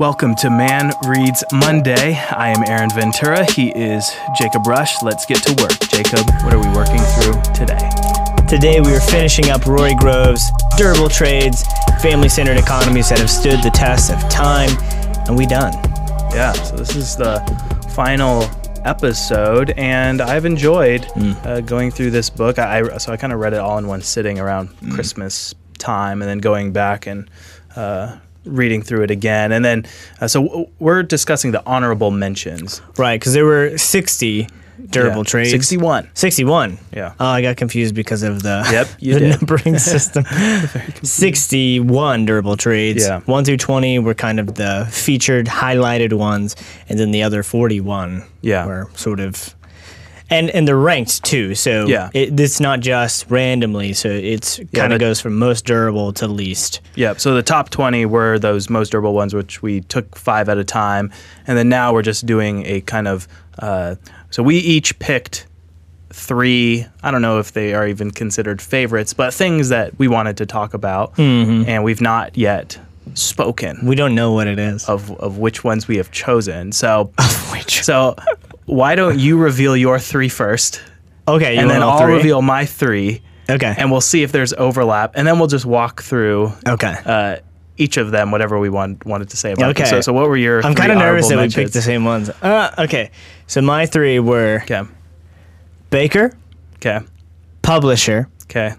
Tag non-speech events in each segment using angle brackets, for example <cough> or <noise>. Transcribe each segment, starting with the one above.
Welcome to Man Reads Monday. I am Aaron Ventura. He is Jacob Rush. Let's get to work. Jacob, what are we working through today? Today we are finishing up Rory Groves' Durable Trades, Family Centered Economies that have stood the test of time, and we done. Yeah, so this is the final episode, and I've enjoyed uh, going through this book. I, I so I kind of read it all in one sitting around Christmas time, and then going back and uh, reading through it again, and then uh, so w- we're discussing the honorable mentions. Right, because there were 60 durable Yeah, trades. sixty-one. 61. Yeah. Oh, I got confused because of the, Yep, <laughs> the did. numbering <laughs> system. 61 durable trades. Yeah. 1 through 20 were kind of the featured, highlighted ones, and then the other 41 Yeah. were sort of. And, and they're ranked too, so Yeah. it, it's not just randomly. So it's kind the- of goes from most durable to least. Yeah, so the top 20 were those most durable ones, which we took five at a time. And then now we're just doing a kind of. Uh, so we each picked three, I don't know if they are even considered favorites, but things that we wanted to talk about. And we've not yet spoken We don't know what it is. of, of which ones we have chosen. So, Which- so why don't you reveal your three first? Okay, And then I'll three? reveal my three. Okay. And we'll see if there's overlap. And then we'll just walk through okay. uh, each of them, whatever we want, wanted to say about them. Okay. So, so what were your? I'm kind of nervous that honorable we picked the same ones. Uh, okay. So my three were Okay. Baker, Okay. Publisher, Okay.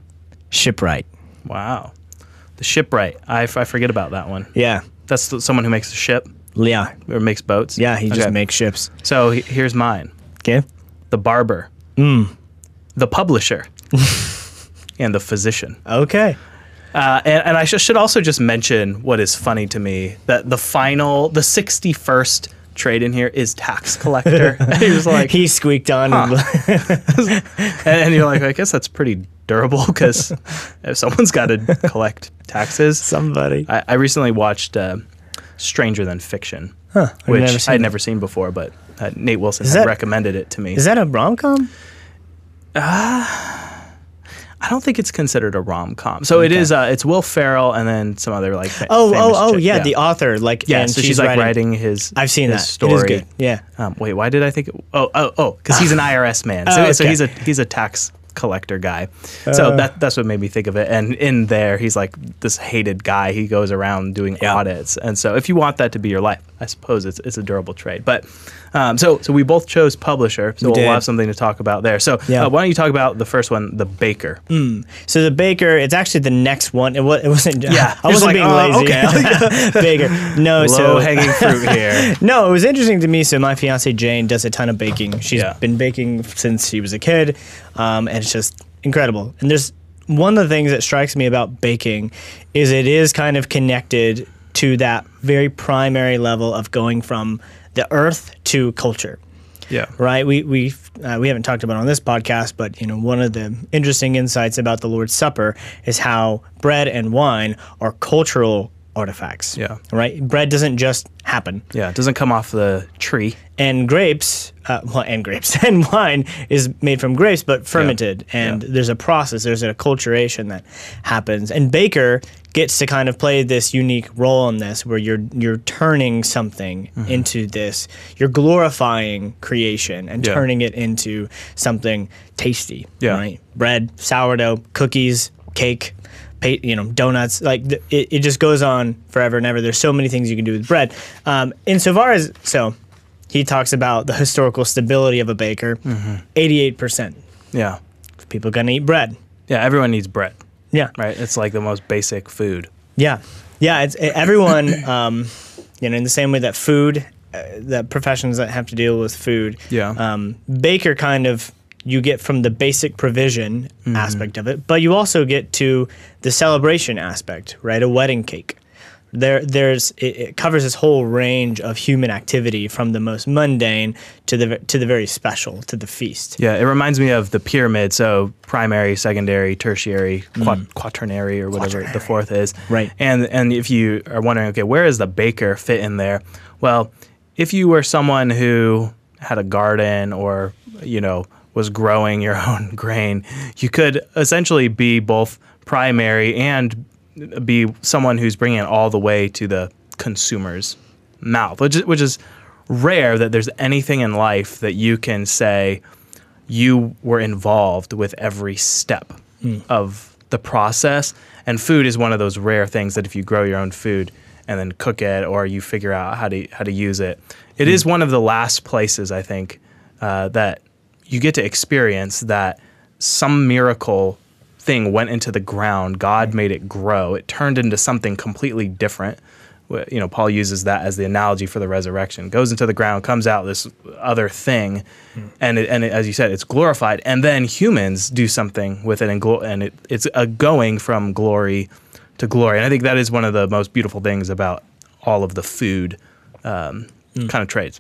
Shipwright. Wow. The shipwright. I, f- I forget about that one. Yeah. That's the, someone who makes a ship Yeah. or makes boats. Yeah, he just Okay. makes ships. So he- here's mine. Okay. The barber. Mm. The publisher. <laughs> and the physician. Okay. Uh, and, and I sh- should also just mention what is funny to me that the final, the 61st trade in here is tax collector. <laughs> <laughs> he was like, He squeaked on. and, and you're like, I guess that's pretty durable because if someone's got to collect taxes. Somebody. I, I recently watched uh, Stranger Than Fiction, I've which never I'd that. never seen before, but uh, Nate Wilson Is had that- recommended it to me. Is that a rom com? I don't think it's considered a rom com. So it is. Uh, it's Will Ferrell and then some other like. Fa- Oh, oh, oh, chick. yeah, The author. Like, Yeah, so she's, like writing, his. I've seen his that. story. It is good. Yeah. Um, wait, why did I think? It, oh, oh, oh, because he's an <laughs> IRS man. So, Oh, so he's a he's a tax collector guy. So Uh. that that's what made me think of it. And in there, he's like this hated guy. He goes around doing Yeah. audits. And so if you want that to be your life, I suppose it's it's a durable trade. But um, so so we both chose publisher. So We we'll have something to talk about there. So Yeah. uh, why don't you talk about the first one, the baker? So the baker, it's actually the next one. It, was, it wasn't. <laughs> Yeah, I wasn't like, being oh, lazy. <laughs> baker. No, Low <laughs> so hanging fruit here. No, it was interesting to me. So my fiance Jane does a ton of baking. She's Yeah. been baking since she was a kid, um, and it's just incredible. And there's one of the things that strikes me about baking is it is kind of connected to that very primary level of going from the earth to culture Yeah. right? We we uh, we haven't talked about it on this podcast, but you know, one of the interesting insights about the Lord's Supper is how bread and wine are cultural artifacts. Yeah. Right. Bread doesn't just happen, Yeah. It doesn't come off the tree. and grapes, uh, well, and grapes <laughs> and wine is made from grapes, but fermented, and Yeah. there's a process, there's a culturation that happens, and Baker gets to kind of play this unique role in this, where you're you're turning something Mm-hmm. into this, you're glorifying creation and Yeah. turning it into something tasty, Yeah. right? Bread, sourdough, cookies, cake. You know, donuts. Like it, it just goes on forever and ever. There's so many things you can do with bread. Um, insofar as so, he talks about the historical stability of a baker. Mm-hmm. 88 percent Yeah. people gonna eat bread. Yeah. Everyone needs bread, Yeah, right? It's like the most basic food. yeah, yeah. It's it, everyone. um, you know, in the same way that food, uh, that professions that have to deal with food. Yeah. Um, baker kind of you get from the basic provision Mm-hmm. aspect of it, but you also get to the celebration aspect, right? A wedding cake. There, there's it, it covers this whole range of human activity from the most mundane to the to the very special to the feast. Yeah, it reminds me of the pyramid. So primary, secondary, tertiary, quat- quaternary, or whatever the Mm. Fourth is. Right. And and if you are wondering, okay, where does the baker fit in there? Well, if you were someone who had a garden or you know was growing your <laughs> own grain, you could essentially be both primary and be someone who's bringing it all the way to the consumers mouth, which is, which is rare that there's anything in life that you can say you were involved with every step of the process. And food is one of those rare things that if you grow your own food and then cook it or you figure out how to how to use it, it is one of the last places I think uh, that you get to experience that some miracle thing went into the ground. God made it grow. It turned into something completely different. You know, Paul uses that as the analogy for the resurrection. Goes into the ground, comes out this other thing, and it, and it, as you said, it's glorified. And then humans do something with it, and glo- and it, it's a going from glory to glory. And I think that is one of the most beautiful things about all of the food um, kind of trades.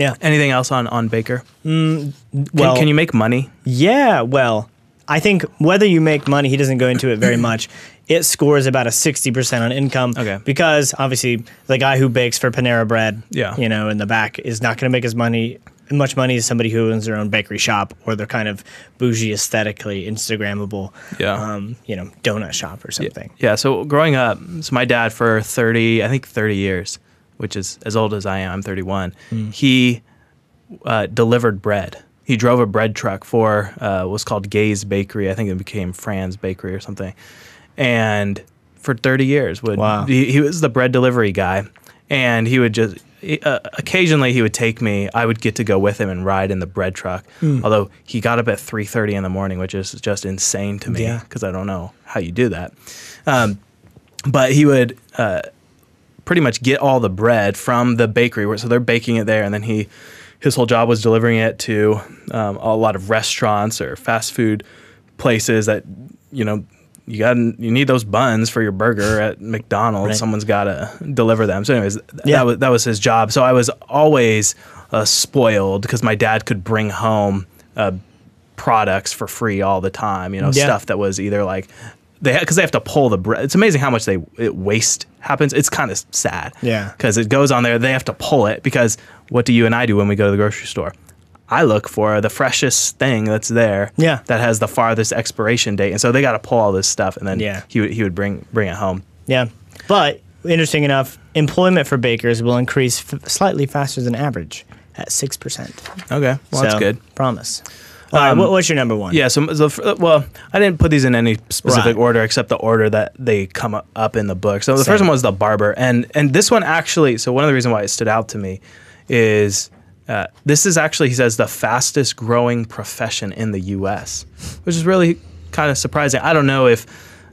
Yeah. Anything else on on Baker? Can, well- can you make money? Yeah, well, I think whether you make money, he doesn't go into it very <laughs> much. It scores about a 60% on income. Okay. Because obviously, the guy who bakes for Panera Bread, Yeah. you know, in the back is not going to make as money much money as somebody who owns their own bakery shop or they're kind of bougie aesthetically Instagrammable, Yeah. um, you know, donut shop or something. Yeah. So growing up, so my dad for 30, I think 30 years, which is as old as I am, I'm 31, he uh, delivered bread. He drove a bread truck for uh, what's called Gai's Bakery. I think it became Franz Bakery or something. And for 30 years, would Wow. he, he was the bread delivery guy, and he would just uh, occasionally he would take me. I would get to go with him and ride in the bread truck. Although he got up at 3:30 in the morning, which is just insane to me Yeah. because I don't know how you do that. Um, but he would uh, pretty much get all the bread from the bakery, so they're baking it there, and then he his whole job was delivering it to um, a lot of restaurants or fast food places that you know you got you need those buns for your burger at McDonald's. Right. Someone's got to deliver them. So, anyways, th- Yeah. that was that was his job. So I was always uh, spoiled because my dad could bring home uh, products for free all the time. You know, Yeah. stuff that was either like they because they have to pull the bread. It's amazing how much they it waste happens. It's kind of sad. Yeah. because it goes on there. They have to pull it because what do you and I do when we go to the grocery store? I look for the freshest thing that's there. Yeah. that has the farthest expiration date, and so they got to pull all this stuff, and then Yeah. he would he would bring bring it home. Yeah. But interesting enough, employment for bakers will increase f- slightly faster than average at 6%. Okay, well that's good. Promise. All right, Um, what, what's your number one? Yeah, so, so well, I didn't put these in any specific Right. order except the order that they come up in the book. So the Same. first one was the barber, and and this one actually. So one of the reasons why it stood out to me is uh, this is actually he says the fastest growing profession in the U.S., which is really kind of surprising. I don't know if.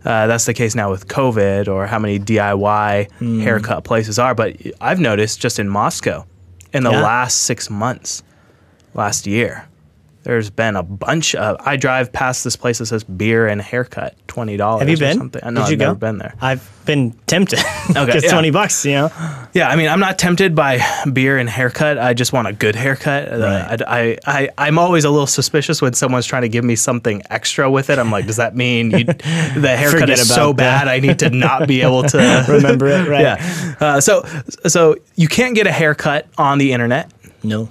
Uh, that's the case now with COVID or how many DIY Hmm. haircut places are, but I've noticed just in Moscow in the Yeah. last six months, last year, there's been a bunch of. I drive past this place that says beer and haircut, twenty dollars. Have you been? Something. Know Did I've you never go? been there. I've been tempted. <laughs> Okay, Because yeah. 20 bucks, you know? Yeah, I mean, I'm not tempted by beer and haircut. I just want a good haircut. Uh, Right. I, I, I, am always a little suspicious when someone's trying to give me something extra with it. I'm like, does that mean you, <laughs> the haircut Forget is so that. bad I need to not be able to <laughs> Remember it, right? Yeah. Uh, so, so you can't get a haircut on the internet. No.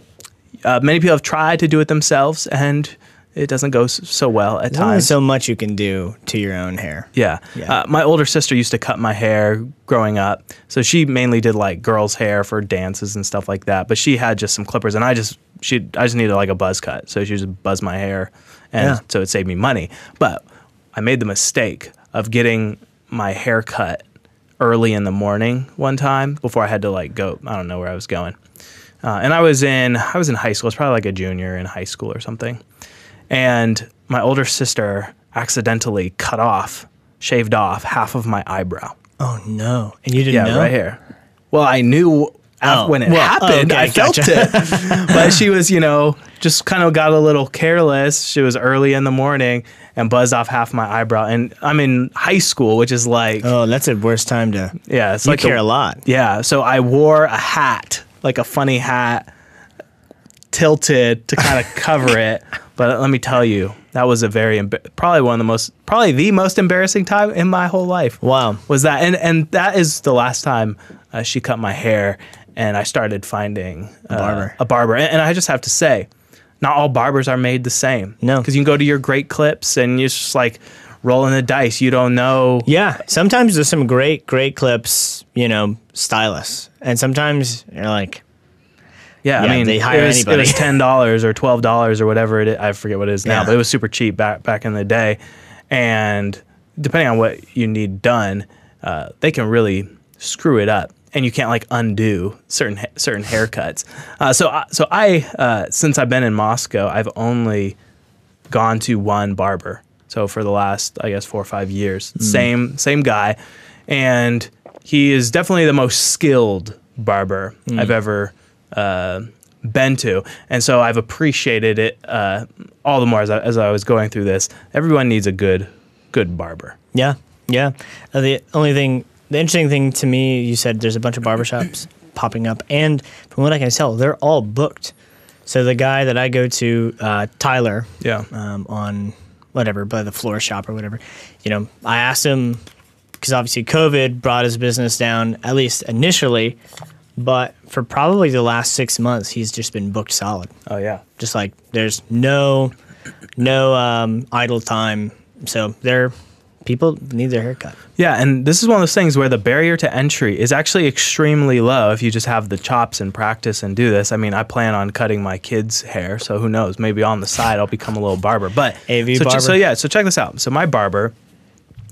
Uh, many people have tried to do it themselves, and it doesn't go so well at There's only times. so much you can do to your own hair. Yeah. Yeah. Uh, my older sister used to cut my hair growing up. So she mainly did like girls' hair for dances and stuff like that. But she had just some clippers and I just she I just needed like a buzz cut. So she just buzzed my hair and Yeah. so it saved me money. But I made the mistake of getting my hair cut early in the morning one time before I had to like go I don't know where I was going. Uh, and I was in I was in high school. It's probably like a junior in high school or something. And my older sister accidentally cut off, shaved off half of my eyebrow. Oh, no. And you didn't know. Yeah, know? right here. Well, I knew Oh, when it well, happened. okay, I felt gotcha. it, <laughs> but she was, you know, just kind of got a little careless. She was early in the morning and buzzed off half my eyebrow. And I'm in high school, which is like, Oh, that's a worst time to. yeah, it's You like care a- a lot. yeah, so I wore a hat, like a funny hat, tilted to kind of <laughs> cover it. But let me tell you, that was a very probably one of the most probably the most embarrassing time in my whole life. Wow. was that and and that is the last time uh, she cut my hair, and I started finding uh, barber. A barber, and, and I just have to say, not all barbers are made the same. No. because you can go to your great clips and you're just like rolling the dice. You don't know. Yeah, sometimes there's some great, great clips, you know, stylists, and sometimes you're like, Yeah, Yeah, I mean, they hire it was, anybody. It was ten dollars or twelve dollars or whatever it is. I forget what it is now, Yeah. but it was super cheap back back in the day. And depending on what you need done, uh, they can really screw it up, and you can't like undo certain ha- certain haircuts. Uh, so I, so I uh, since I've been in Moscow, I've only gone to one barber. So for the last, I guess, four or five years, same same guy, and he is definitely the most skilled barber I've ever uh, been to, and so I've appreciated it uh, all the more as I, as I was going through this. Everyone needs a good good barber. yeah, yeah. Uh, the only thing, the interesting thing to me, you said there's a bunch of barbershops <clears throat> popping up, and from what I can tell, they're all booked. So the guy that I go to, uh, Tyler, Yeah, um, on whatever by the floor shop or whatever. You know, I asked him because obviously COVID brought his business down at least initially, but for probably the last six months, he's just been booked solid. oh yeah. Just like there's no no um, idle time, so they're people need their haircut. Yeah, and this is one of those things where the barrier to entry is actually extremely low if you just have the chops and practice and do this. I mean, I plan on cutting my kids' hair, so who knows? Maybe on the side I'll become a little barber. But <laughs> AV so, barber. so yeah, so check this out. So my barber,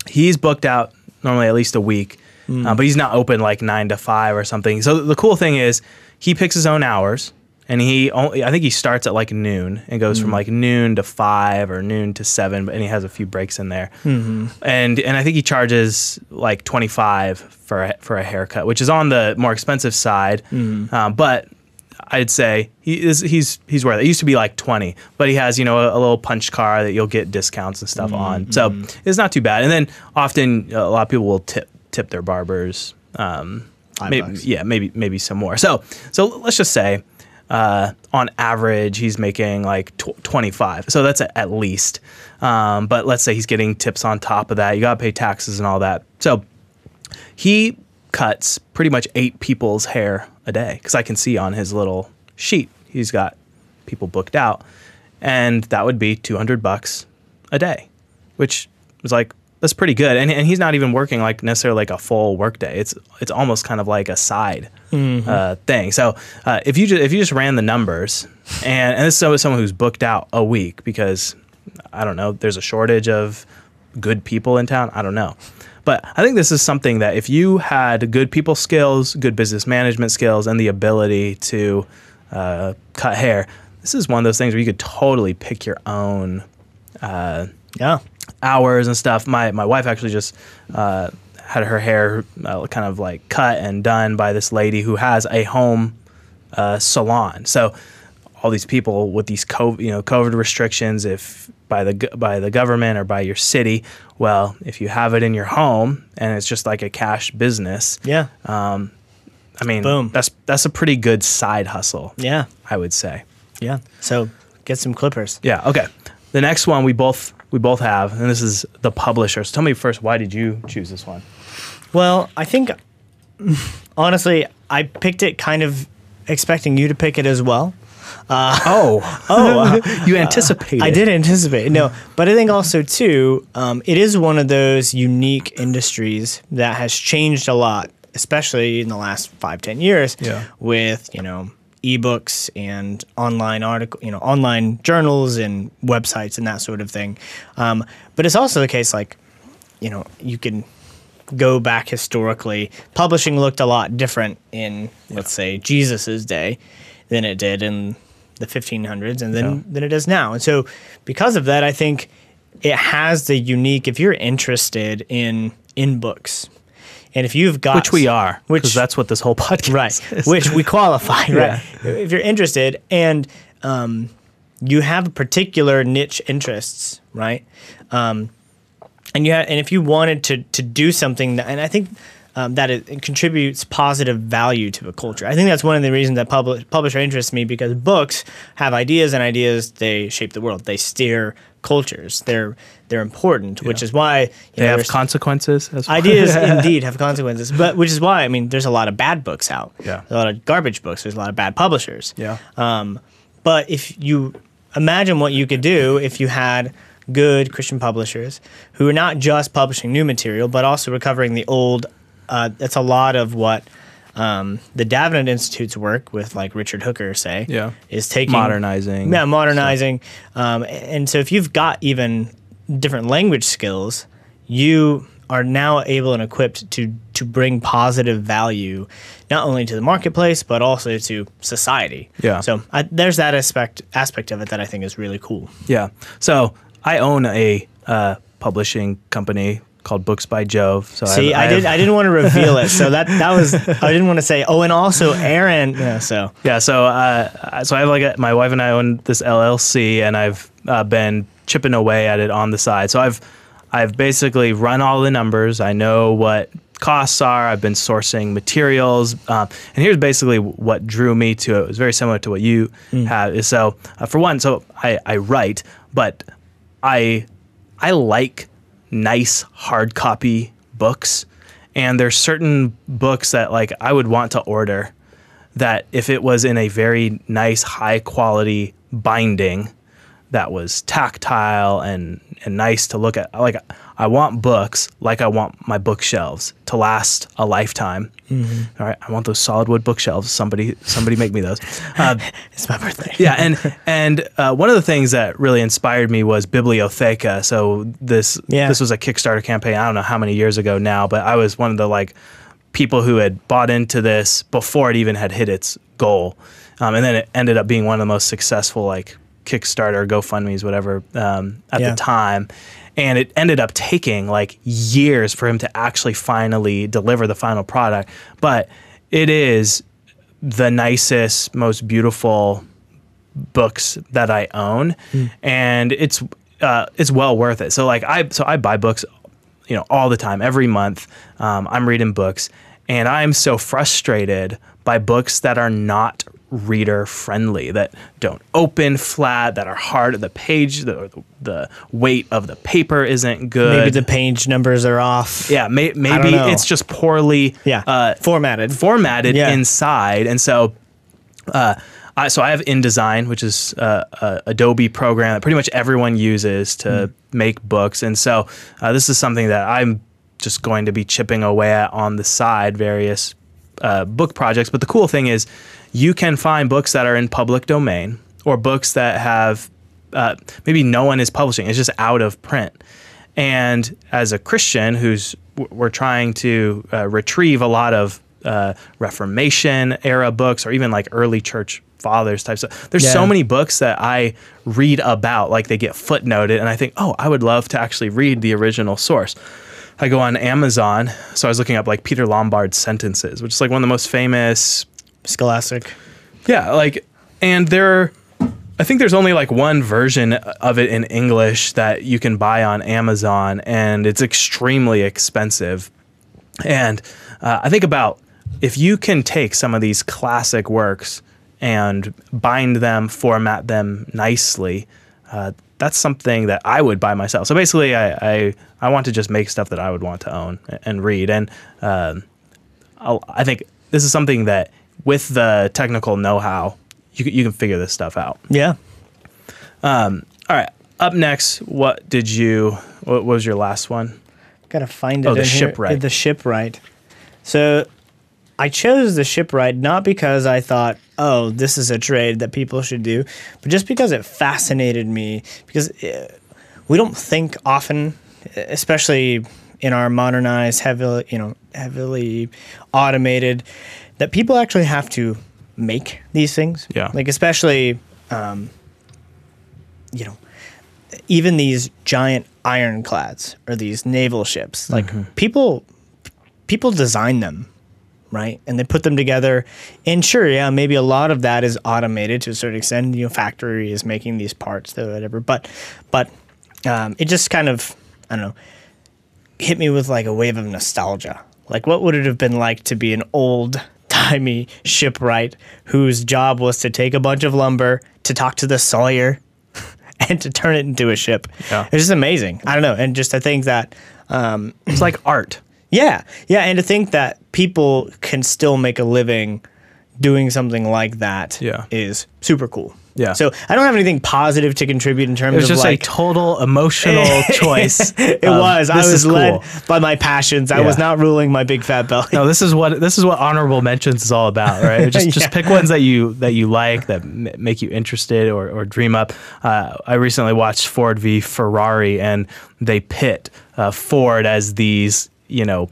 he's booked out normally at least a week, Hmm. uh, but he's not open like nine to five or something. So the cool thing is he picks his own hours. And he only, I think he starts at like noon and goes Hmm. from like noon to five or noon to seven, and he has a few breaks in there. Mm-hmm. And and I think he charges like twenty five for a, for a haircut, which is on the more expensive side. Mm-hmm. Um, but I'd say he is he's he's worth it. It used to be like twenty, but he has you know a, a little punch car that you'll get discounts and stuff on. So Mm-hmm. it's not too bad. And then often a lot of people will tip tip their barbers. Um, maybe, yeah, maybe maybe some more. So so let's just say uh, on average he's making like tw- 25. So that's a, at least. Um, but let's say he's getting tips on top of that. You got to pay taxes and all that. So he cuts pretty much eight people's hair a day because I can see on his little sheet he's got people booked out, and that would be 200 bucks a day, which was like that's pretty good. And, and he's not even working like necessarily like a full workday. It's it's almost kind of like a side uh, thing. So uh, if you just if you just ran the numbers, and and this is someone who's booked out a week because I don't know, there's a shortage of good people in town. I don't know. But I think this is something that if you had good people skills, good business management skills, and the ability to uh, cut hair, this is one of those things where you could totally pick your own Yeah, hours and stuff. My my wife actually just uh, had her hair uh, kind of like cut and done by this lady who has a home uh, salon. So all these people with these COVID, you know, COVID restrictions, if by the by the government or by your city, well, if you have it in your home and it's just like a cash business, yeah, I mean, Boom. that's that's a pretty good side hustle, yeah, I would say. yeah. So get some clippers. Yeah. Okay. The next one we both we both have, and this is the publisher. So tell me first, why did you choose this one? Well, I think <laughs> honestly, I picked it kind of expecting you to pick it as well. Oh, <laughs> oh, you anticipated. I did anticipate no, but I think also too, um, it is one of those unique industries that has changed a lot, especially in the last five ten years. Yeah. With you know ebooks and online article, you know, online journals and websites and that sort of thing. Um, but it's also the case, like you know, you can go back historically. Publishing looked a lot different in, let's say, Jesus's day than it did in the 1500s and then Yeah. than it does now. And so, because of that, I think it has the unique. If you're interested in in books, and if you've got which we are, which that's what this whole <laughs> podcast right, is. <laughs> which we qualify, Yeah. right? If you're interested and um, you have particular niche interests, right? Um, and you ha- and if you wanted to to do something, that, and I think um, that it, it contributes positive value to a culture. I think that's one of the reasons that publish, publisher interests me because books have ideas, and ideas they shape the world. They steer cultures. They're they're important, which is why you They know, have consequences. As well. ideas <laughs> indeed have consequences but which is why i mean there's a lot of bad books out Yeah. a lot of garbage books there's a lot of bad publishers Yeah. um, but if you imagine what you could do if you had good Christian publishers who are not just publishing new material, but also recovering the old. Uh, that's a lot of what um, the Davenant Institute's work with like Richard Hooker say Yeah. is taking Modernizing. yeah modernizing um, and so if you've got even different language skills you are now able and equipped to to bring positive value not only to the marketplace but also to society Yeah. so I, there's that aspect aspect of it that I think is really cool Yeah. So I own a uh, publishing company called Books by Jove. So see have- I, did have- I didn't want to reveal it so that that was <laughs> I didn't want to say oh and also Aaron yeah so Yeah, so uh, so I have like a, my wife and I own this LLC, and I've uh, been chipping away at it on the side. So I've I've basically run all the numbers. I know what costs are. I've been sourcing materials, um, and here's basically what drew me to it. It was very similar to what you have. So uh, for one, so I, I write, but I I like nice hard copy books, and there's certain books that like I would want to order that if it was in a very nice high quality binding that was tactile and and nice to look at like I want books like I want my bookshelves to last a lifetime. All right, I want those solid wood bookshelves. Somebody somebody make me those. Uh, <laughs> it's my birthday <laughs> yeah, and and uh, one of the things that really inspired me was Bibliotheca. So this Yeah. this was a Kickstarter campaign. I don't know how many years ago now, but I was one of the like people who had bought into this before it even had hit its goal, um, and then it ended up being one of the most successful like Kickstarter, GoFundmes, whatever um, at Yeah. the time. And it ended up taking like years for him to actually finally deliver the final product. But it is the nicest, most beautiful books that I own, and it's uh, it's well worth it. So like I so I buy books, you know, all the time, every month. Um, I'm reading books, and I'm so frustrated by books that are not reader friendly that don't open flat that are hard at the page the, the weight of the paper isn't good. Maybe the page numbers are off. Yeah may, maybe it's just poorly yeah uh, formatted. formatted Yeah. inside, and so. Uh, I, so I have InDesign, which is uh, a Adobe program that pretty much everyone uses to make books, and so uh, this is something that I'm just going to be chipping away at on the side, various uh, book projects. But the cool thing is, you can find books that are in public domain or books that have uh, maybe no one is publishing; it's just out of print. And as a Christian who's we're trying to uh, retrieve a lot of uh, Reformation era books or even like early church fathers types of there's so many books that I read about like they get footnoted and I think oh I would love to actually read the original source. I go on Amazon, so I was looking up like Peter Lombard's sentences, which is like one of the most famous scholastic yeah, like, and there, I think there's only like one version of it in English that you can buy on Amazon, and it's extremely expensive. And uh, I think about if you can take some of these classic works and bind them, format them nicely. Uh, that's something that I would buy myself. So basically, I, I I want to just make stuff that I would want to own and read, and um, I'll, I think this is something that with the technical know-how, you, you can figure this stuff out. yeah All right. Up next, what did you? What was your last one? Gotta find it. Oh, the shipwright. The shipwright. So I chose the shipwright not because I thought, oh, this is a trade that people should do, but just because it fascinated me. Because uh, we don't think often, especially in our modernized, heavily, you know, heavily automated, that people actually have to make these things. Yeah. Like especially, um, you know, even these giant ironclads or these naval ships like people people design them right? And they put them together. And sure yeah maybe a lot of that is automated to a certain extent. You know factory is making these parts or whatever. But but um, it just kind of i don't know hit me with like a wave of nostalgia like what would it have been like to be an old <laughs> timey shipwright whose job was to take a bunch of lumber to talk to the sawyer <laughs> and to turn it into a ship. Yeah. It's just amazing. I don't know. And just to think that, um, <clears throat> It's like art. yeah, yeah. And to think that people can still make a living doing something like that is Yeah. super cool. Yeah. So I don't have anything positive to contribute in terms It was of just like a total emotional <laughs> choice. it of, was. I was led cool." by my passions. I was not ruling my big fat belly. No, this is what this is what honorable mentions is all about, right? <laughs> Just just pick ones that you that you like that m- make you interested or, or dream up. Uh, I recently watched Ford v Ferrari, and they pit uh, Ford as these you know.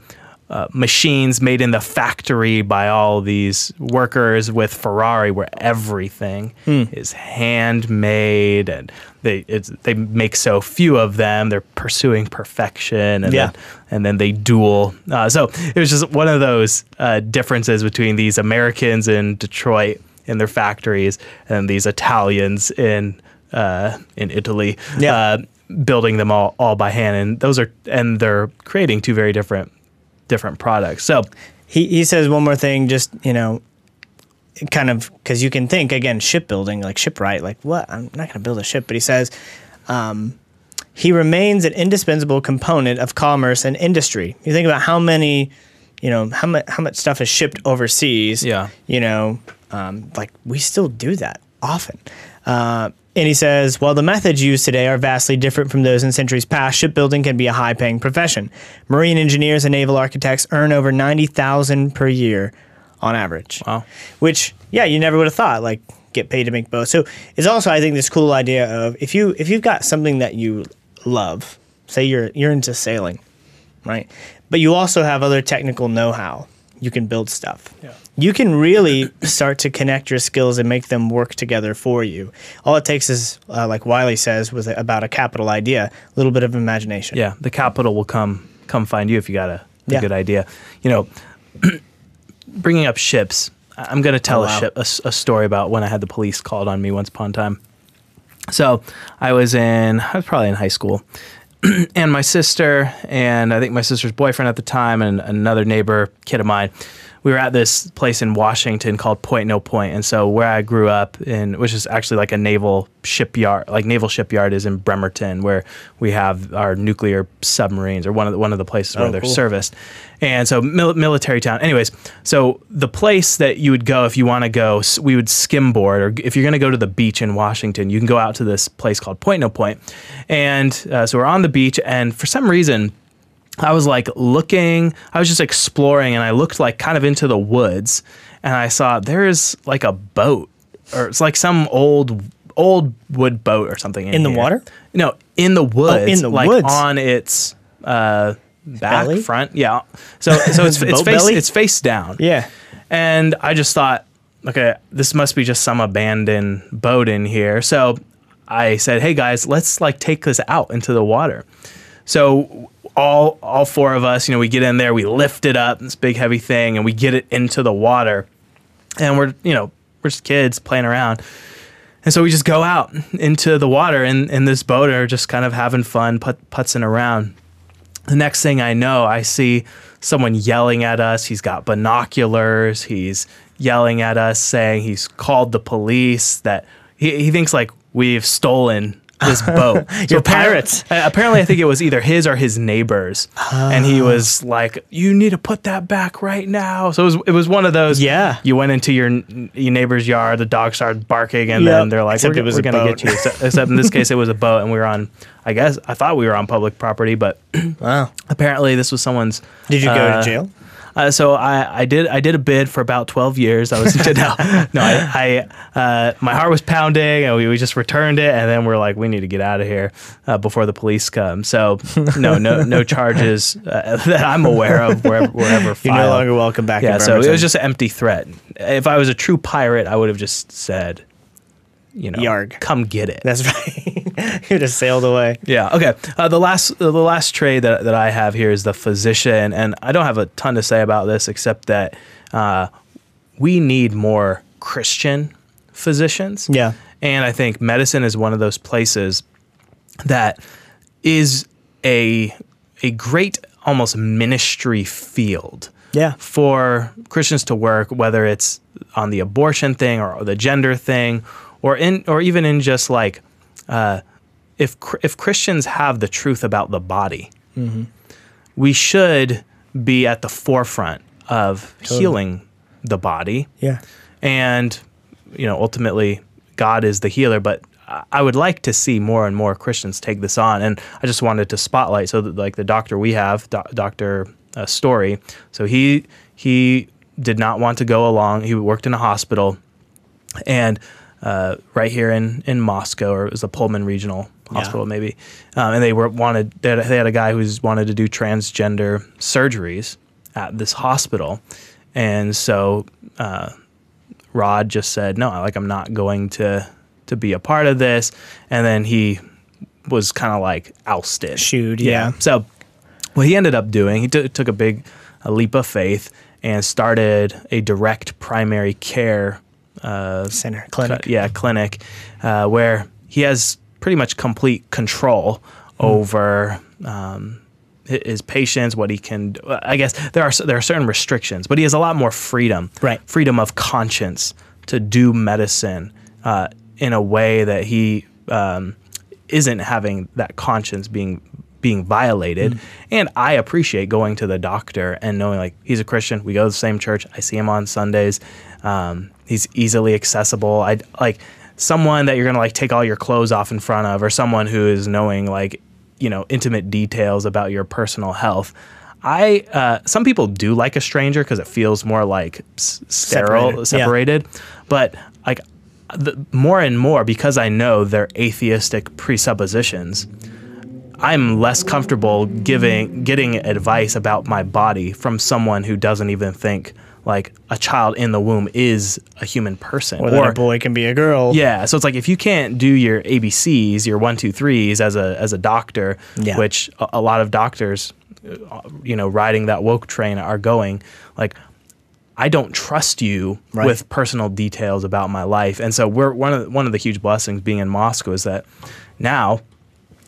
Uh, machines made in the factory by all these workers with Ferrari, where everything Hmm. is handmade, and they it's, they make so few of them. They're pursuing perfection, and Yeah. then and then they duel. Uh, so it was just one of those uh, differences between these Americans in Detroit in their factories and these Italians in uh, in Italy, Yeah. uh, building them all all by hand. And those are and they're creating two very different different products. So He he says one more thing, just you know, kind of because you can think again, shipbuilding, like shipwright, like what? I'm not going to build a ship, but he says. Um, he remains an indispensable component of commerce and industry. You think about how many, you know, how much how much stuff is shipped overseas. Yeah. You know, um, like we still do that often. Uh, and he says, while the methods used today are vastly different from those in centuries past, shipbuilding can be a high-paying profession. Marine engineers and naval architects earn over ninety thousand per year, on average. Wow. Which, yeah, you never would have thought. Like, get paid to make boats. So it's also, I think, this cool idea of if you if you've got something that you love, say you're you're into sailing, right? But you also have other technical know-how. You can build stuff. Yeah. You can really start to connect your skills and make them work together for you. All it takes is, uh, like Wiley says, was about a capital idea, a little bit of imagination. yeah, the capital will come come find you if you got a, a Yeah. good idea. You know, <clears throat> bringing up ships. I'm going to tell Oh, a wow. ship a, a story about when I had the police called on me once upon a time. So I was in I was probably in high school, <clears throat> and my sister and I think my sister's boyfriend at the time and another neighbor kid of mine. We were at this place in Washington called Point No Point, and so where I grew up in, which is actually like a naval shipyard, like naval shipyard is in Bremerton, where we have our nuclear submarines, or one of the, one of the places where Oh, they're cool. serviced, and so mil- military town. Anyways, so the place that you would go if you want to go, we would skimboard, or if you're going to go to the beach in Washington, you can go out to this place called Point No Point, and uh, so we're on the beach, and for some reason. I was like looking, I was just exploring, and I looked like kind of into the woods, and I saw there's like a boat, or it's like some old old wood boat or something in, In the here. water? Oh, No, in the woods. in the like woods. on its uh, back Belly? front. Yeah. So so it's <laughs> it's face belly? it's face down. Yeah. And I just thought, okay, this must be just some abandoned boat in here. So I said, hey guys, let's like take this out into the water. So all all four of us, you know, we get in there, we lift it up, this big heavy thing, and we get it into the water. And we're, you know, we're just kids playing around. And so we just go out into the water in, in this boat are just kind of having fun, put, putzing around. The next thing I know, I see someone yelling at us. He's got binoculars. He's yelling at us, saying he's called the police, that he, he thinks like we've stolen this <laughs> boat. You're appar- pirates. Apparently, I think it was either his or his neighbors, and he was like, "You need to put that back right now." So it was, it was one of those. Yeah. You went into your your neighbor's yard, the dog started barking, and Yep. then they're like, Except "We're, it was we're gonna boat. get you." Except, except in this case, it was a boat, and we were on. I guess I thought we were on public property, but Wow. apparently this was someone's. Did you go uh, to jail? Uh, so I, I did I did a bid for about twelve years. I was <laughs> no no I, I uh, my heart was pounding and we, we just returned it and then we're like we need to get out of here uh, before the police come. So no no no <laughs> charges uh, <laughs> that I'm aware of wherever wherever You're no longer welcome back. yeah. So it was just an empty threat. If I was a true pirate, I would have just said, you know, Yarg. come get it. That's right. <laughs> you just sailed away. Yeah. Okay. Uh, the last uh, the last trade that, that I have here is the physician, and I don't have a ton to say about this except that uh, we need more Christian physicians. Yeah. And I think medicine is one of those places that is a a great almost ministry field Yeah. for Christians to work, whether it's on the abortion thing or the gender thing, or in or even in just like uh, if if Christians have the truth about the body, we should be at the forefront of healing the body Yeah. and you know ultimately God is the healer, but I- would like to see more and more Christians take this on, and I just wanted to spotlight. So, that, like the doctor we have, doc, Doctor uh, Story, so he he did not want to go along. He worked in a hospital, and uh, right here in in Moscow, or it was a Pullman Regional Hospital, maybe, um, and they were wanted. They had, they had a guy who's wanted to do transgender surgeries at this hospital, and so uh, Rod just said, "No, like I'm not going to to be a part of this," and then he was kind of like ousted, Shooed, yeah. So what he ended up doing, he t- took a big a leap of faith and started a direct primary care uh, Center clinic. yeah, clinic, uh, where he has pretty much complete control Hmm. over um, his patients. What he can, I guess there are there are certain restrictions, but he has a lot more freedom, Right. Freedom of conscience to do medicine uh, in a way that he um, isn't having that conscience being being violated. And I appreciate going to the doctor and knowing like he's a Christian. We go to the same church. I see him on Sundays. Um, he's easily accessible. I like someone that you're gonna like take all your clothes off in front of, or someone who is knowing like you know intimate details about your personal health. I uh, some people do like a stranger because it feels more like s- sterile, Separated, yeah. But like the, more and more because I know their atheistic presuppositions, I'm less comfortable giving getting advice about my body from someone who doesn't even think like a child in the womb is a human person. Or that a boy can be a girl. Yeah, so it's like if you can't do your ABCs, your one, two, threes as a as a doctor, Yeah. which a, a lot of doctors, uh, you know, riding that woke train are going, like, I don't trust you Right. with personal details about my life, and so we're one of the, one of the huge blessings being in Moscow is that now.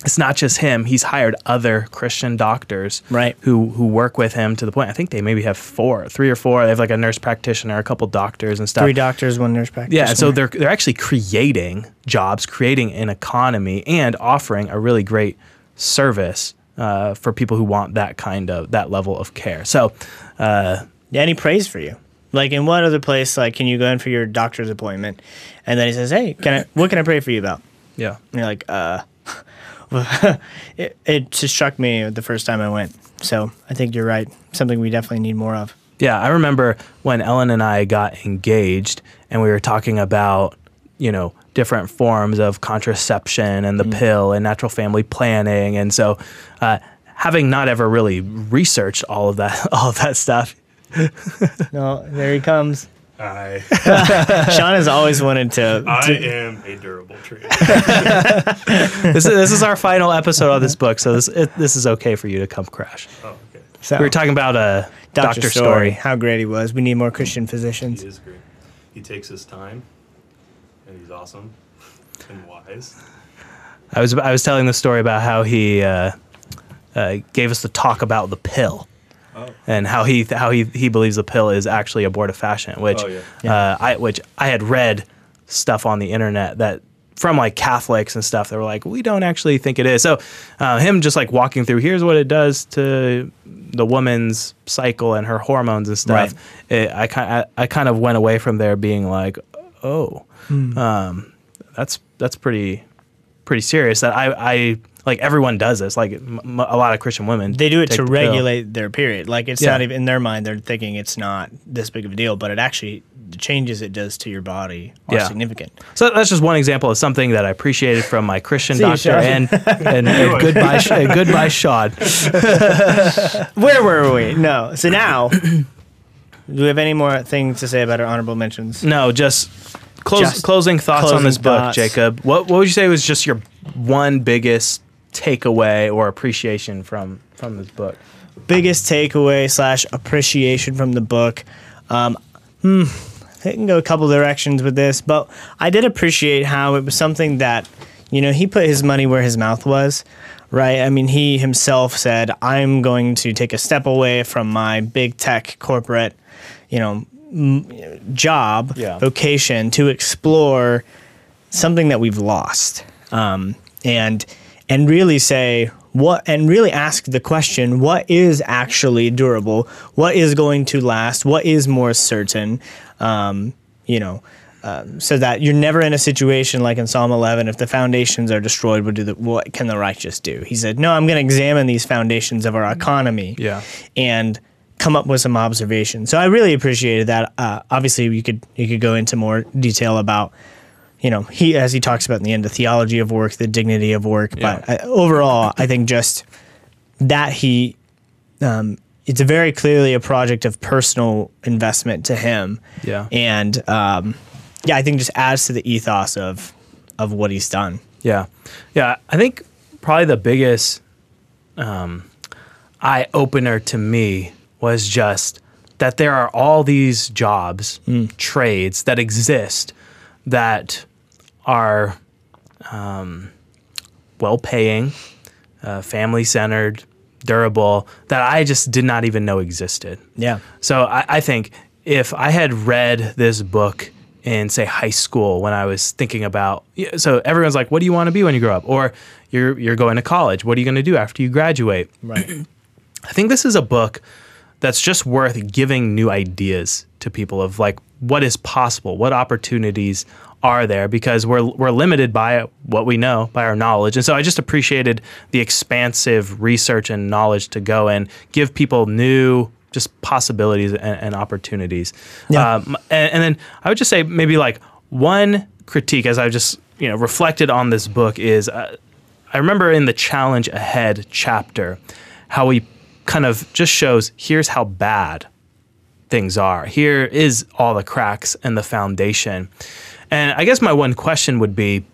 It's not just him. He's hired other Christian doctors Right. who who work with him to the point. I think they maybe have four, three or four. They have like a nurse practitioner, a couple doctors and stuff. Three doctors, one nurse practitioner. Yeah, so they're they're actually creating jobs, creating an economy, and offering a really great service uh, for people who want that kind of that level of care. So, uh, Yeah, and he prays for you. Like in what other place, like can you go in for your doctor's appointment, and then he says, "Hey, can I? What can I pray for you about?" yeah, And you're like, "Uh." <laughs> it, it just struck me the first time I went. So I think you're right. Something we definitely need more of. yeah. I remember when Ellen and I got engaged, and we were talking about you know different forms of contraception and the pill and natural family planning, and so uh, having not ever really researched all of that <laughs> all of that stuff. <laughs> No, there he comes. I <laughs> Sean has always wanted to. I to- am a durable tree. <laughs> this, is, this is our final episode of this book, so this it, this is okay for you to come crash. oh, okay. so, We were talking about a Dr. Story, story. How great he was. We need more Christian physicians. He is great. He takes his time, and he's awesome and wise. I was I was telling the story about how he uh, uh, gave us the talk about the pill. Oh. And how he how he, he believes the pill is actually abortifacient, which Oh, yeah. uh, I which I had read stuff on the internet that from like Catholics and stuff that were like we don't actually think it is. So uh, him just like walking through here's what it does to the woman's cycle and her hormones and stuff. It, I kind I, I kind of went away from there being like oh um, that's that's pretty pretty serious. That I I like everyone does this. Like m- m- a lot of Christian women, They do it to the pill. regulate their period. Like it's Yeah. not even in their mind. They're thinking it's not this big of a deal, but it actually the changes it does to your body are Yeah. significant. So that's just one example of something that I appreciated from my Christian See you, doctor Sean. and and, <laughs> and goodbye Sh- goodbye Sean. <laughs> Where were we? No. So now, do we have any more things to say about our honorable mentions? No, just close, Just closing thoughts on this closing book, thoughts. Jacob. What what would you say was just your one biggest takeaway or appreciation from from this book? Biggest takeaway slash appreciation from the book. Um, hmm, I can go a couple directions with this, but I did appreciate how it was something that, you know, he put his money where his mouth was. Right. I mean, he himself said, I'm going to take a step away from my big tech corporate, you know, m- job, Yeah. vocation to explore something that we've lost. Um, and and really say what and really ask the question what is actually durable what is going to last what is more certain um, you know um, so that you're never in a situation like in Psalm 11. If the foundations are destroyed, what do the what can the righteous do? He said, "No, I'm going to examine these foundations of our economy, Yeah. and come up with some observations." So I really appreciated that. Uh, obviously, you could you could go into more detail about. You know, he as he talks about in the end, the theology of work, the dignity of work. But Yeah. uh, overall, I think just that he um, it's a very clearly a project of personal investment to him. Yeah. And um, yeah, I think just adds to the ethos of of what he's done. Yeah, yeah. I think probably the biggest um, eye opener to me was just that there are all these jobs, trades that exist that are um, well paying, uh, family centered, durable that I just did not even know existed. Yeah. So I, I think if I had read this book in say high school when I was thinking about so everyone's like, what do you want to be when you grow up? Or you're you're going to college. What are you going to do after you graduate? Right. <clears throat> I think this is a book that's just worth giving new ideas to people of like what is possible, what opportunities are there because we're we're limited by what we know, by our knowledge. And so I just appreciated the expansive research and knowledge to go and give people new just possibilities and, and opportunities. Yeah. Um, and, and then I would just say maybe like one critique as I just you know reflected on this book is uh, I remember in the challenge ahead chapter how he kind of just shows here's how bad things are. Here is all the cracks and the foundation. And I guess my one question would be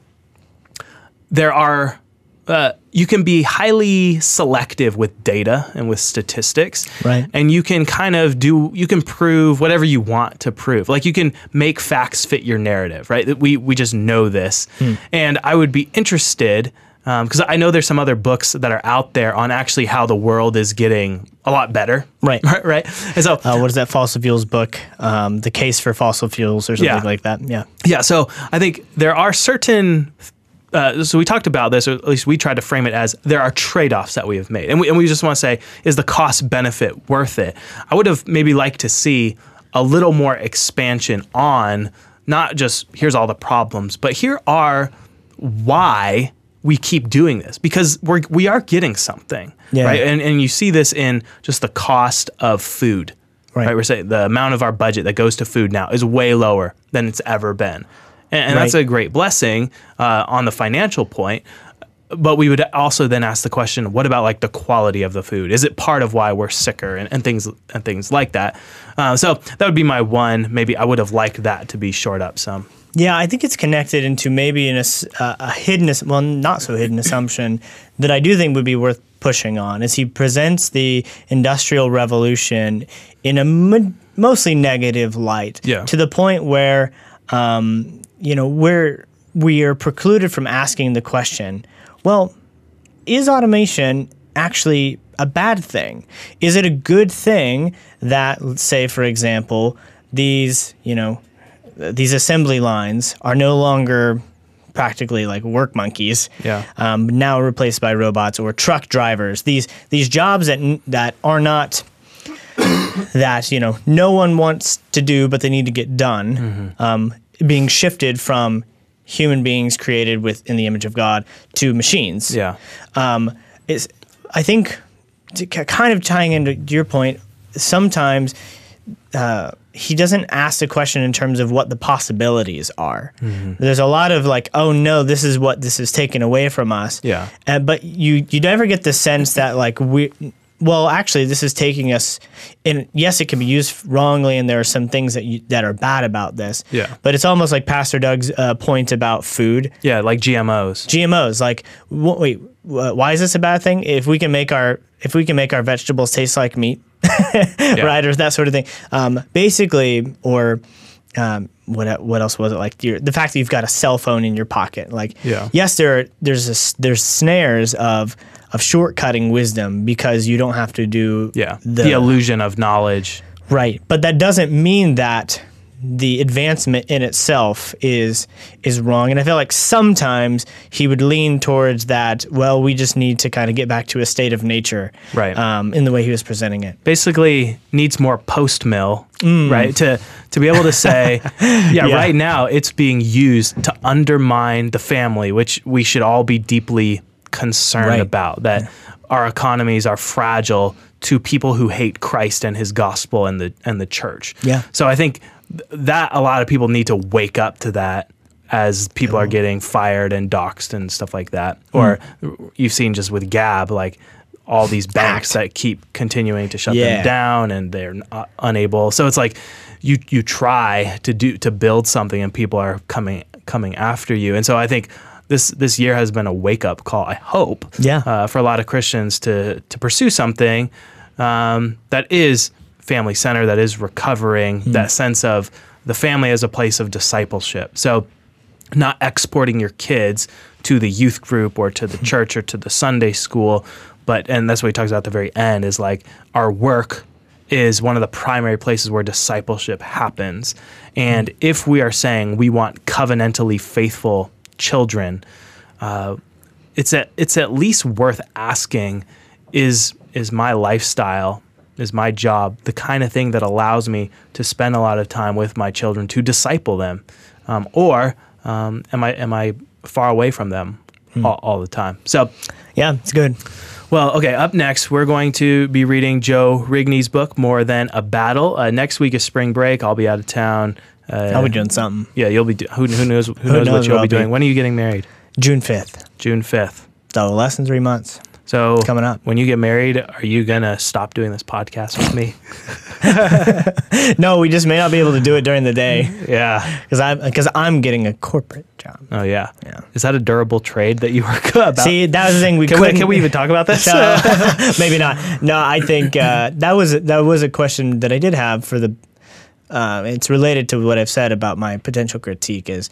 there are uh, you can be highly selective with data and with statistics. Right. and you can kind of do you can prove whatever you want to prove. Like you can make facts fit your narrative right? That we we just know this. And i would be interested because i know there's some other books that are out there on actually how the world is getting a lot better Right. <laughs> right right and so Uh, what is that fossil fuels book? Um, the case for fossil fuels or something Yeah. like that. Yeah. Yeah, so I think there are certain. Uh, so we talked about this, or at least we tried to frame it as there are trade-offs that we have made, and we, and we just want to say, is the cost benefit worth it? I would have maybe liked to see a little more expansion on not just here's all the problems, but here are why we keep doing this because we're we are getting something, Yeah. right? And and you see this in just the cost of food. Right. Right. We're saying the amount of our budget that goes to food now is way lower than it's ever been. And, and that's a great blessing uh, on the financial point. But we would also then ask the question, what about like the quality of the food? Is it part of why we're sicker and, and things and things like that? Uh, so that would be my one. Maybe I would have liked that to be shored up some. Yeah, I think it's connected into maybe an, uh, a hidden, well, not so hidden assumption <laughs> that I do think would be worth pushing on. Is he presents the industrial revolution in a mo- mostly negative light, Yeah. to the point where, um, you know, we're we are precluded from asking the question, well, is automation actually a bad thing? Is it a good thing that, let's say, for example, these, you know, these assembly lines are no longer practically like work monkeys. Yeah. Um, now replaced by robots or truck drivers. These these jobs that that are not <coughs> that you know no one wants to do, but they need to get done. Um, being shifted from human beings created with in the image of God to machines Yeah. um, is I think to k- kind of tying into your point, sometimes uh, he doesn't ask the question in terms of what the possibilities are. There's a lot of like, oh no, this is what this is taken away from us. Yeah. Uh, but you you never get the sense that like we. Well, actually, this is taking us, and yes, it can be used wrongly, and there are some things that you, that are bad about this. Yeah. But it's almost like Pastor Doug's uh, point about food. Yeah. Like GMOs. GMOs. Like, wh- wait, wh- why is this a bad thing? If we can make our if we can make our vegetables taste like meat, <laughs> right, or that sort of thing. Um, basically, or um, what what else was it like? Your, the fact that you've got a cell phone in your pocket. Like, Yeah. yes, there there's a there's snares of of shortcutting wisdom because you don't have to do yeah. The, illusion of knowledge. Right. But that doesn't mean that the advancement in itself is is wrong. And I feel like sometimes he would lean towards that. Well, we just need to kind of get back to a state of nature, Right. Um, in the way he was presenting it. basically needs more post mill, right? To to be able to say, <laughs> yeah, Yeah. right now it's being used to undermine the family, which we should all be deeply concerned Right. about. That our economies are fragile to people who hate Christ and His gospel and the and the church. Yeah. So I think th- that a lot of people need to wake up to that as people are getting fired and doxxed and stuff like that. Or you've seen just with Gab, like all these banks that keep continuing to shut Yeah. them down and they're not, unable. So it's like you you try to do to build something and people are coming coming after you. And so I think this this year has been a wake up call. I hope, Yeah. uh, for a lot of Christians to to pursue something um, that is family center that is recovering, hmm. that sense of the family as a place of discipleship. So not exporting your kids to the youth group or to the hmm. church or to the Sunday school, but and that's what he talks about at the very end is like our work is one of the primary places where discipleship happens. And hmm. if we are saying we want covenantally faithful children, uh, it's at it's at least worth asking is is my lifestyle is my job the kind of thing that allows me to spend a lot of time with my children to disciple them um, or um, am I am I far away from them all, all the time so Yeah, it's good. well, okay. Up next, we're going to be reading Joe Rigney's book, More Than a Battle. Uh, next week is spring break. I'll be out of town. Uh, I'll be doing something. Yeah, you'll be. Do- who, who knows? Who, knows, knows what you'll be be- doing? When are you getting married? June fifth. June fifth. So less than three months. So Coming up. When you get married, are you gonna stop doing this podcast with me? <laughs> No, we just may not be able to do it during the day yeah. because I'm because I'm getting a corporate job. Oh yeah. Yeah. Is that a durable trade that you work <laughs> about? See, that was the thing we can we, couldn't. can we even talk about this? So, <laughs> maybe not. No, I think uh, that was that was a question that I did have for the. Uh, it's related to what I've said about my potential critique. Is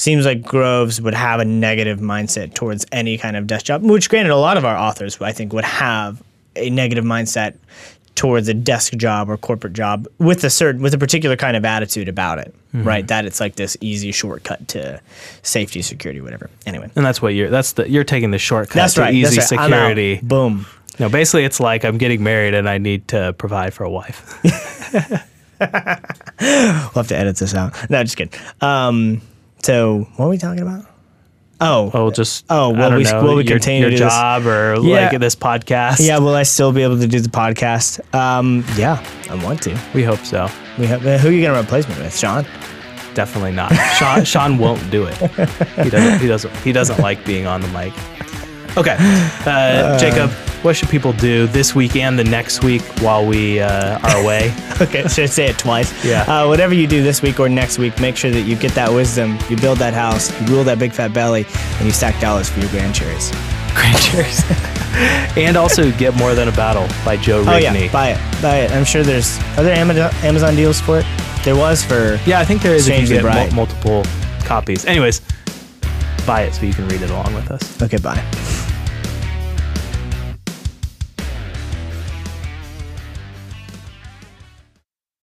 seems like Groves would have a negative mindset towards any kind of desk job, which granted a lot of our authors I think would have a negative mindset towards a desk job or corporate job with a certain with a particular kind of attitude about it, Mm-hmm. right? That it's like this easy shortcut to safety, security, whatever. Anyway, and that's what you're. That's the you're taking the shortcut that's to right. easy that's right. Security. Boom. No, basically, it's like I'm getting married and I need to provide for a wife. <laughs> We'll have to edit this out. No, just kidding. Um, so what are we talking about? Oh, Oh, just Oh, will we- know, will we your, continue your to do this? job or Yeah. like this podcast? yeah. Will I still be able to do the podcast? Um, yeah, I want to. we hope so. We have. uh, Who are you gonna replace me with, Sean? Definitely not. Sean <laughs> Sean won't do it. He doesn't. He doesn't. He doesn't like being on the mic. Okay, uh, Jacob. What should people do this week and the next week while we uh, are away? <laughs> Okay, should I say it twice? Yeah. Uh, whatever you do this week or next week, make sure that you get that wisdom, you build that house, you rule that big fat belly, and you stack dollars for your grand cherries. <laughs> Grand cheers. <laughs> and also get more than a battle by Joe Oh yeah, buy it, buy it. I'm sure there's. Are there Amazon deals for it? There was for. Yeah, I think there is if you get mul- multiple copies. Anyways, buy it so you can read it along with us. Okay, bye.